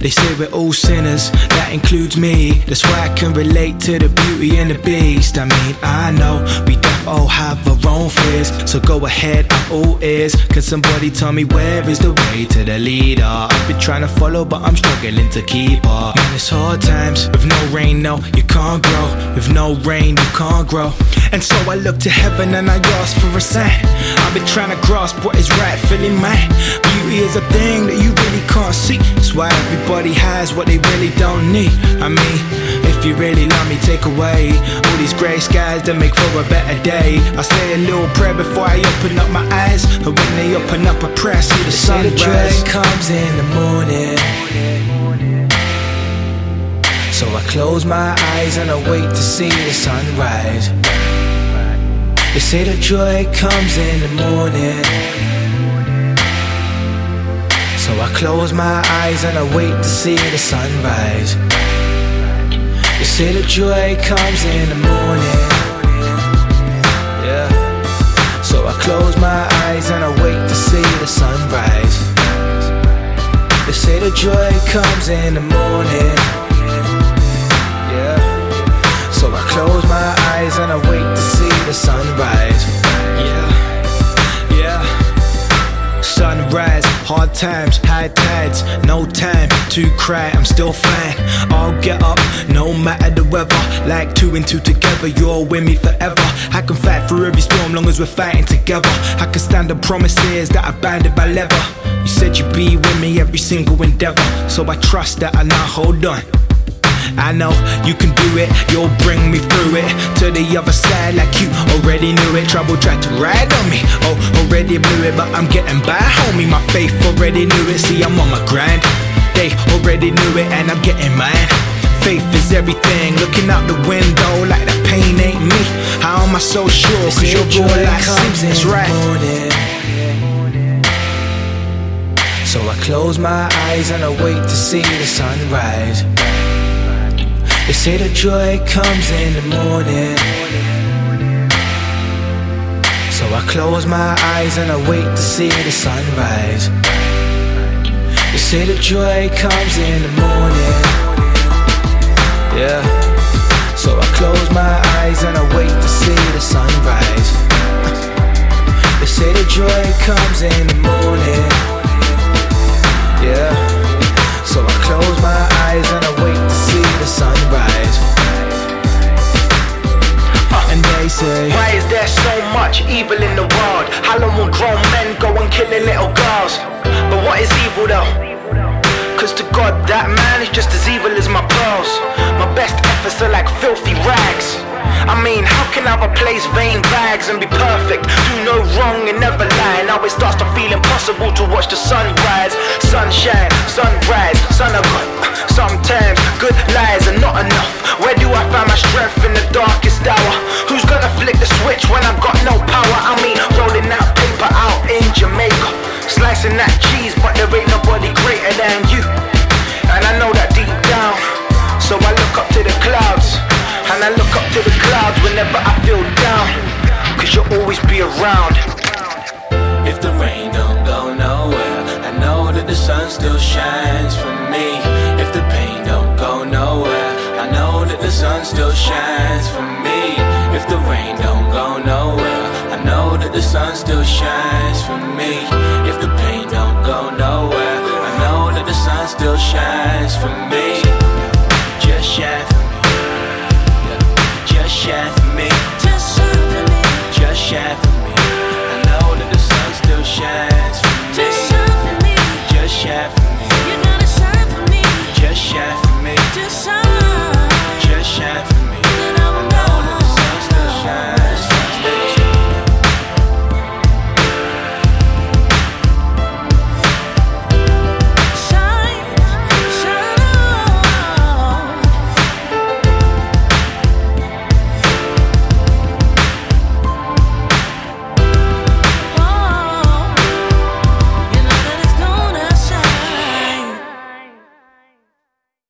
They say we're all sinners, that includes me. That's why I can relate to the beauty and the beast. I mean, I know we deaf all have our own fears. So go ahead, I'm all ears. Can somebody tell me where is the way to the leader? I've been trying to follow, but I'm struggling to keep up. Man, it's hard times. With no rain, no, you can't grow. With no rain, you can't grow. And so I look to heaven and I ask for a sign. I've been trying to grasp what is rightfully mine. Beauty is a thing why everybody has what they really don't need. I mean, if you really love me, take away all these grey skies that make for a better day. I say a little prayer before I open up my eyes. And when they open up, I pray I see the sun. The joy comes in the morning. So I close my eyes and I wait to see the sunrise. They say the joy comes in the morning. Close my eyes and I wait to see the sunrise. They say the joy comes in the morning. Yeah. So I close my eyes and I wait to see the sunrise. They say the joy comes in the morning. Yeah. So I close my eyes and I wait to see the sunrise. Times, high tides, no time to cry. I'm still fine. I'll get up, no matter the weather. Like two and two together, you're with me forever. I can fight through every storm, long as we're fighting together. I can stand the promises that are bounded by leather. You said you'd be with me every single endeavor, so I trust that I now hold on. I know you can do it, you'll bring me through it to the other side like you already knew it. Trouble tried to ride on me, oh, already blew it, but I'm getting by, homie. My faith already knew it, see, I'm on my grind. They already knew it, and I'm getting mine. Faith is everything, looking out the window like the pain ain't me. How am I so sure? Cause all I see, that's right. So I close my eyes and I wait to see the sunrise. They say the joy comes in the morning. So I close my eyes and I wait to see the sunrise. They say the joy comes in the morning. Yeah. So I close my eyes and I wait to see the sunrise. They say the joy comes in the morning. Evil though? Cause to God, that man is just as evil as my pearls. My best efforts are like filthy rags. I mean, how can I replace vain bags and be perfect? Do no wrong and never lie. Now it starts to feel impossible to watch the sunrise, sunshine, whenever I feel down, cause you'll always be around. If the rain don't go nowhere, I know that the sun still shines for me. If the pain don't go nowhere, I know that the sun still shines for me. If the rain don't go nowhere, I know that the sun still shines for me. If the pain don't go nowhere, I know that the sun still shines for me. Just shine for me. Just shine.